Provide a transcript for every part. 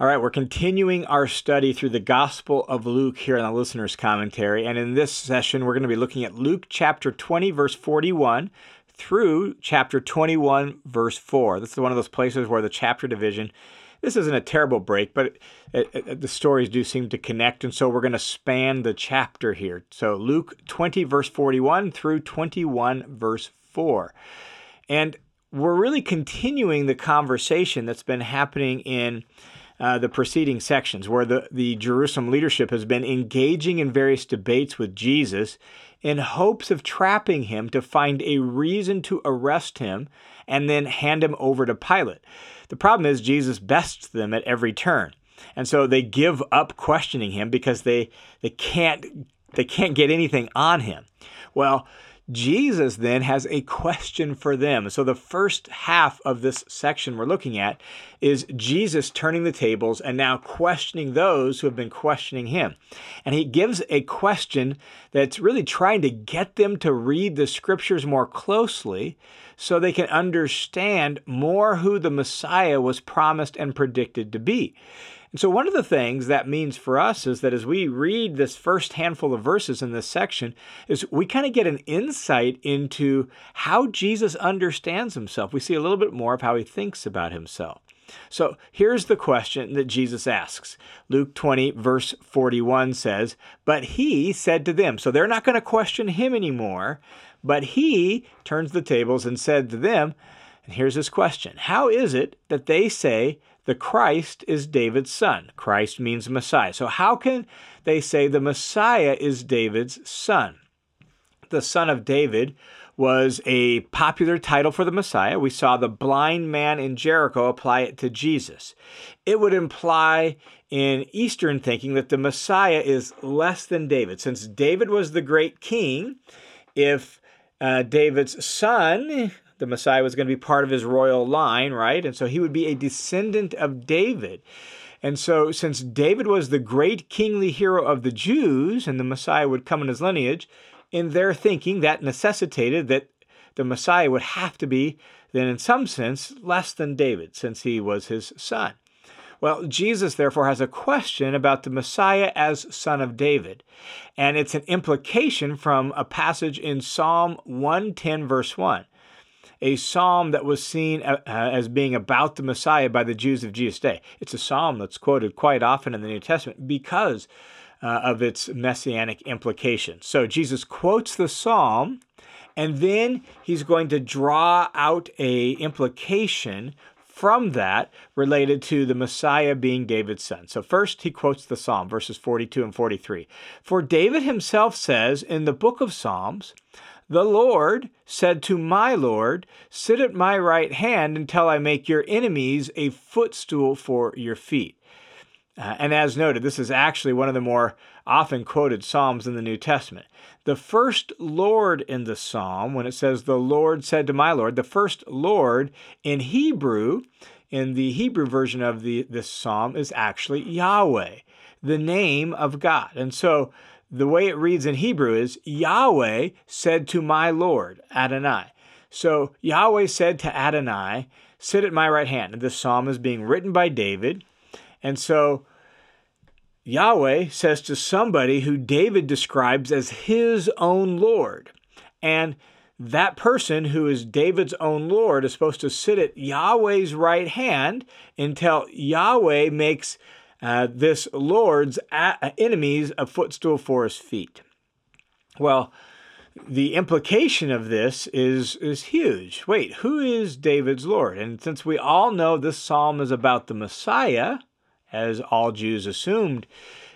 All right, we're continuing our study through the Gospel of Luke here in the listener's commentary. And in this session, we're going to be looking at Luke chapter 20, verse 41 through chapter 21, verse 4. This is one of those places where the chapter division, this isn't a terrible break, but it, it, the stories do seem to connect. And so we're going to span the chapter here. So Luke 20, verse 41 through 21, verse 4. And we're really continuing the conversation that's been happening in uh, the preceding sections, where the, the Jerusalem leadership has been engaging in various debates with Jesus in hopes of trapping him to find a reason to arrest him and then hand him over to Pilate. The problem is, Jesus bests them at every turn. And so they give up questioning him because they, they, can't, they can't get anything on him. Well, Jesus then has a question for them. So, the first half of this section we're looking at is Jesus turning the tables and now questioning those who have been questioning him. And he gives a question that's really trying to get them to read the scriptures more closely so they can understand more who the Messiah was promised and predicted to be. And so, one of the things that means for us is that as we read this first handful of verses in this section, is we kind of get an insight into how Jesus understands himself. We see a little bit more of how he thinks about himself. So here's the question that Jesus asks. Luke 20, verse 41 says, But he said to them, so they're not going to question him anymore, but he turns the tables and said to them, and here's his question How is it that they say the Christ is David's son. Christ means Messiah. So, how can they say the Messiah is David's son? The son of David was a popular title for the Messiah. We saw the blind man in Jericho apply it to Jesus. It would imply in Eastern thinking that the Messiah is less than David. Since David was the great king, if uh, David's son the Messiah was going to be part of his royal line, right? And so he would be a descendant of David. And so, since David was the great kingly hero of the Jews and the Messiah would come in his lineage, in their thinking, that necessitated that the Messiah would have to be, then in some sense, less than David, since he was his son. Well, Jesus therefore has a question about the Messiah as son of David. And it's an implication from a passage in Psalm 110, verse 1 a psalm that was seen as being about the Messiah by the Jews of Jesus' day. It's a psalm that's quoted quite often in the New Testament because uh, of its messianic implications. So Jesus quotes the psalm, and then he's going to draw out a implication from that related to the Messiah being David's son. So, first, he quotes the Psalm, verses 42 and 43. For David himself says in the book of Psalms, the Lord said to my Lord, Sit at my right hand until I make your enemies a footstool for your feet. Uh, and as noted, this is actually one of the more often quoted Psalms in the New Testament. The first Lord in the Psalm, when it says, The Lord said to my Lord, the first Lord in Hebrew, in the Hebrew version of the, this Psalm, is actually Yahweh, the name of God. And so the way it reads in Hebrew is Yahweh said to my Lord, Adonai. So Yahweh said to Adonai, Sit at my right hand. And this psalm is being written by David. And so Yahweh says to somebody who David describes as his own Lord. And that person who is David's own Lord is supposed to sit at Yahweh's right hand until Yahweh makes uh, this Lord's enemies a footstool for his feet. Well, the implication of this is is huge. Wait, who is David's Lord? And since we all know this psalm is about the Messiah, as all Jews assumed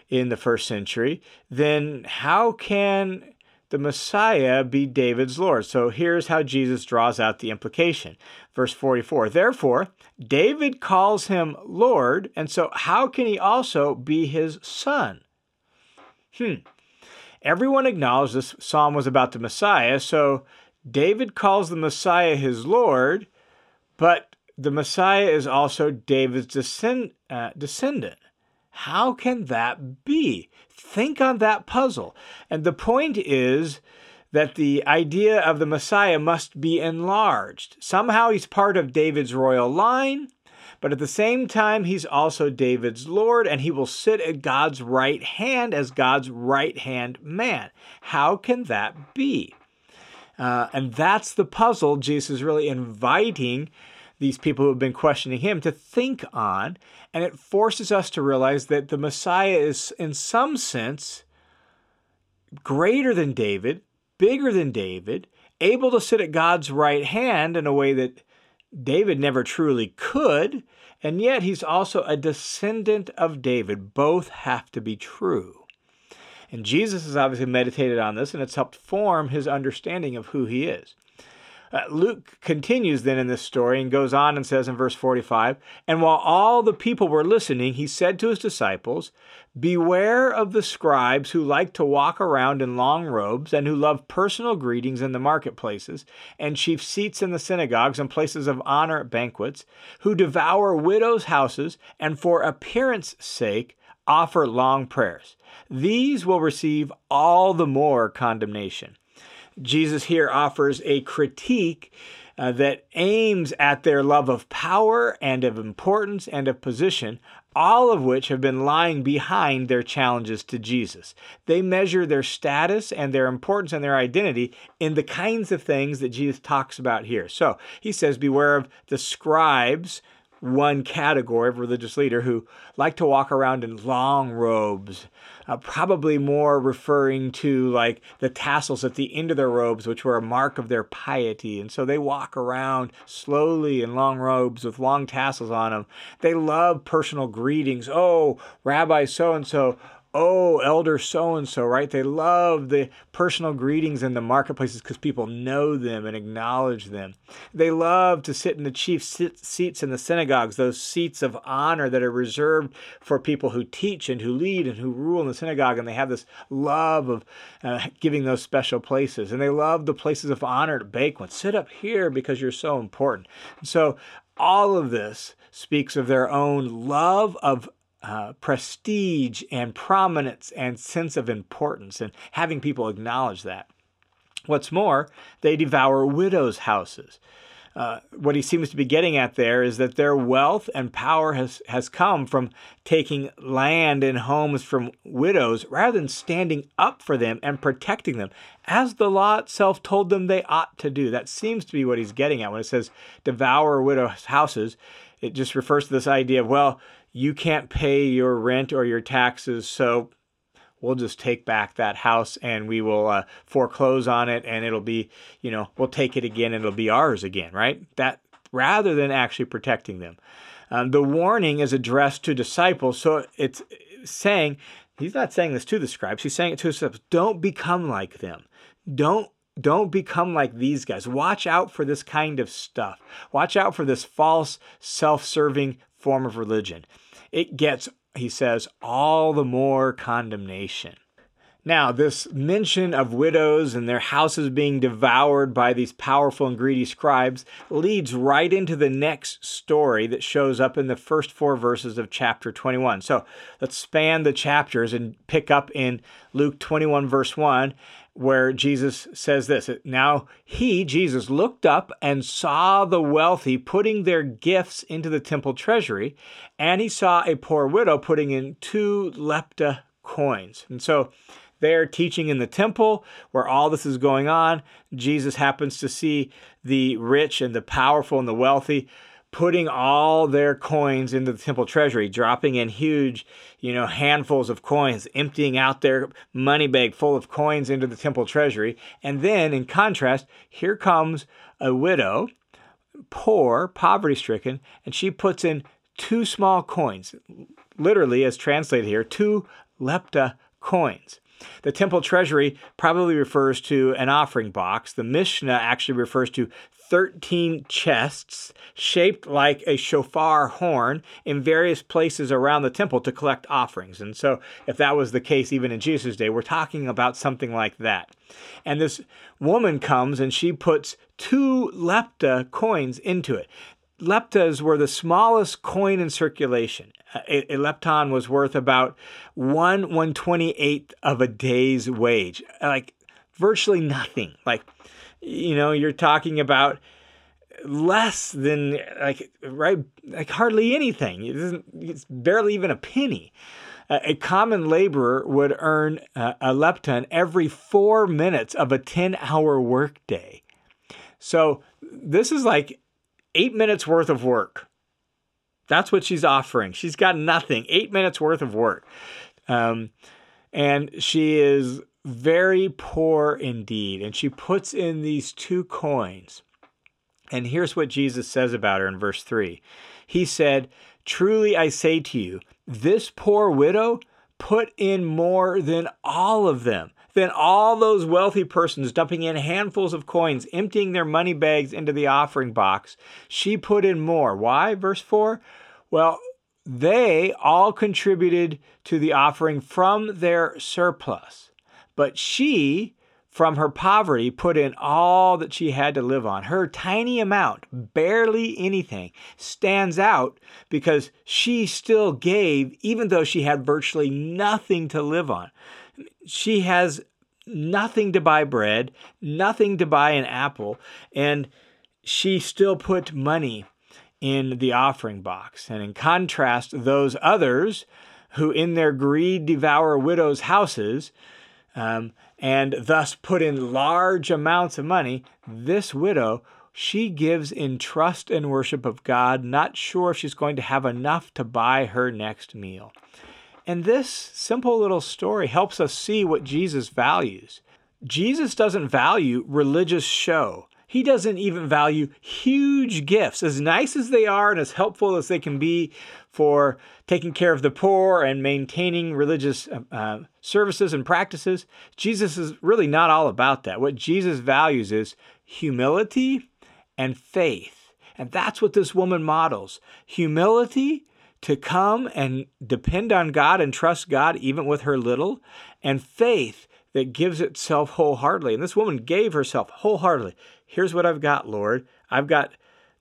in the first century, then how can the Messiah be David's Lord. So here's how Jesus draws out the implication. Verse 44 Therefore, David calls him Lord, and so how can he also be his son? Hmm. Everyone acknowledged this psalm was about the Messiah, so David calls the Messiah his Lord, but the Messiah is also David's descend, uh, descendant. How can that be? Think on that puzzle. And the point is that the idea of the Messiah must be enlarged. Somehow he's part of David's royal line, but at the same time, he's also David's Lord, and he will sit at God's right hand as God's right hand man. How can that be? Uh, and that's the puzzle Jesus is really inviting these people who have been questioning him to think on. And it forces us to realize that the Messiah is, in some sense, greater than David, bigger than David, able to sit at God's right hand in a way that David never truly could. And yet he's also a descendant of David. Both have to be true. And Jesus has obviously meditated on this, and it's helped form his understanding of who he is. Uh, Luke continues then in this story and goes on and says in verse 45 And while all the people were listening, he said to his disciples, Beware of the scribes who like to walk around in long robes and who love personal greetings in the marketplaces and chief seats in the synagogues and places of honor at banquets, who devour widows' houses and for appearance sake offer long prayers. These will receive all the more condemnation. Jesus here offers a critique uh, that aims at their love of power and of importance and of position, all of which have been lying behind their challenges to Jesus. They measure their status and their importance and their identity in the kinds of things that Jesus talks about here. So he says, Beware of the scribes one category of religious leader who like to walk around in long robes, uh, probably more referring to like the tassels at the end of their robes, which were a mark of their piety. And so they walk around slowly in long robes with long tassels on them. They love personal greetings. Oh, Rabbi so and so oh, elder so and so, right? They love the personal greetings in the marketplaces because people know them and acknowledge them. They love to sit in the chief seats in the synagogues, those seats of honor that are reserved for people who teach and who lead and who rule in the synagogue. And they have this love of uh, giving those special places. And they love the places of honor at banquets. Sit up here because you're so important. And so all of this speaks of their own love of uh, prestige and prominence and sense of importance and having people acknowledge that. What's more, they devour widows' houses. Uh, what he seems to be getting at there is that their wealth and power has, has come from taking land and homes from widows rather than standing up for them and protecting them, as the law itself told them they ought to do. That seems to be what he's getting at when it says devour widows' houses. It just refers to this idea of, well, you can't pay your rent or your taxes, so we'll just take back that house and we will uh, foreclose on it and it'll be, you know, we'll take it again and it'll be ours again, right? That rather than actually protecting them. Um, the warning is addressed to disciples, so it's saying, he's not saying this to the scribes, he's saying it to disciples, don't become like them. Don't don't become like these guys. Watch out for this kind of stuff. Watch out for this false, self serving form of religion it gets, he says, all the more condemnation. Now, this mention of widows and their houses being devoured by these powerful and greedy scribes leads right into the next story that shows up in the first four verses of chapter 21. So let's span the chapters and pick up in Luke 21, verse 1, where Jesus says this Now he, Jesus, looked up and saw the wealthy putting their gifts into the temple treasury, and he saw a poor widow putting in two lepta coins. And so they're teaching in the temple where all this is going on. Jesus happens to see the rich and the powerful and the wealthy putting all their coins into the temple treasury, dropping in huge, you know, handfuls of coins, emptying out their money bag full of coins into the temple treasury. And then, in contrast, here comes a widow, poor, poverty stricken, and she puts in two small coins, literally, as translated here, two lepta coins. The temple treasury probably refers to an offering box. The Mishnah actually refers to 13 chests shaped like a shofar horn in various places around the temple to collect offerings. And so, if that was the case even in Jesus' day, we're talking about something like that. And this woman comes and she puts two lepta coins into it. Leptas were the smallest coin in circulation. A, a lepton was worth about one one twenty eighth of a day's wage, like virtually nothing. Like you know, you're talking about less than like right like hardly anything. It's barely even a penny. A common laborer would earn a lepton every four minutes of a 10 hour workday. So this is like eight minutes worth of work. That's what she's offering. She's got nothing, eight minutes worth of work. Um, and she is very poor indeed. And she puts in these two coins. And here's what Jesus says about her in verse 3 He said, Truly I say to you, this poor widow put in more than all of them, than all those wealthy persons dumping in handfuls of coins, emptying their money bags into the offering box. She put in more. Why? Verse 4 Well, they all contributed to the offering from their surplus, but she from her poverty put in all that she had to live on. Her tiny amount, barely anything, stands out because she still gave, even though she had virtually nothing to live on. She has nothing to buy bread, nothing to buy an apple, and she still put money in the offering box. And in contrast, those others who in their greed devour widows' houses, um, and thus put in large amounts of money, this widow, she gives in trust and worship of God, not sure if she's going to have enough to buy her next meal. And this simple little story helps us see what Jesus values. Jesus doesn't value religious show. He doesn't even value huge gifts, as nice as they are and as helpful as they can be for taking care of the poor and maintaining religious uh, uh, services and practices. Jesus is really not all about that. What Jesus values is humility and faith. And that's what this woman models humility to come and depend on God and trust God even with her little, and faith that gives itself wholeheartedly. And this woman gave herself wholeheartedly. Here's what I've got, Lord. I've got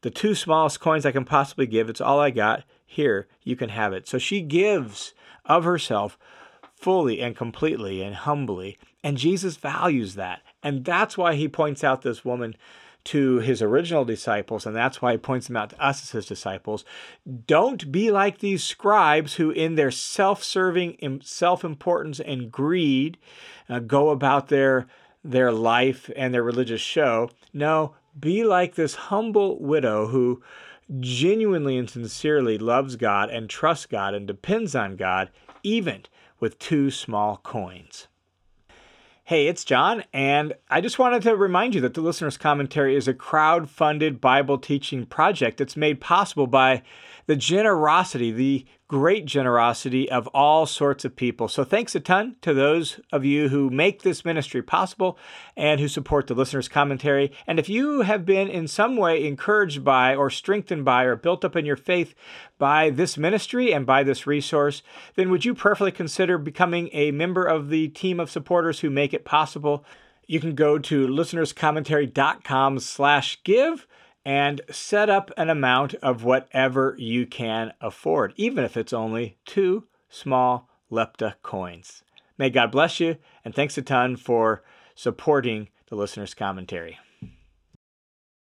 the two smallest coins I can possibly give. It's all I got. Here, you can have it. So she gives of herself fully and completely and humbly. And Jesus values that. And that's why he points out this woman to his original disciples, and that's why he points them out to us as his disciples. Don't be like these scribes who, in their self serving self importance and greed, uh, go about their, their life and their religious show. No, be like this humble widow who genuinely and sincerely loves God and trusts God and depends on God, even with two small coins. Hey, it's John, and I just wanted to remind you that the listener's commentary is a crowd funded Bible teaching project. That's made possible by the generosity, the great generosity of all sorts of people. So thanks a ton to those of you who make this ministry possible and who support the listener's commentary. And if you have been in some way encouraged by or strengthened by or built up in your faith by this ministry and by this resource, then would you prayerfully consider becoming a member of the team of supporters who make it possible? You can go to listenerscommentary.com slash give and set up an amount of whatever you can afford, even if it's only two small lepta coins. May God bless you, and thanks a ton for supporting the listener's commentary.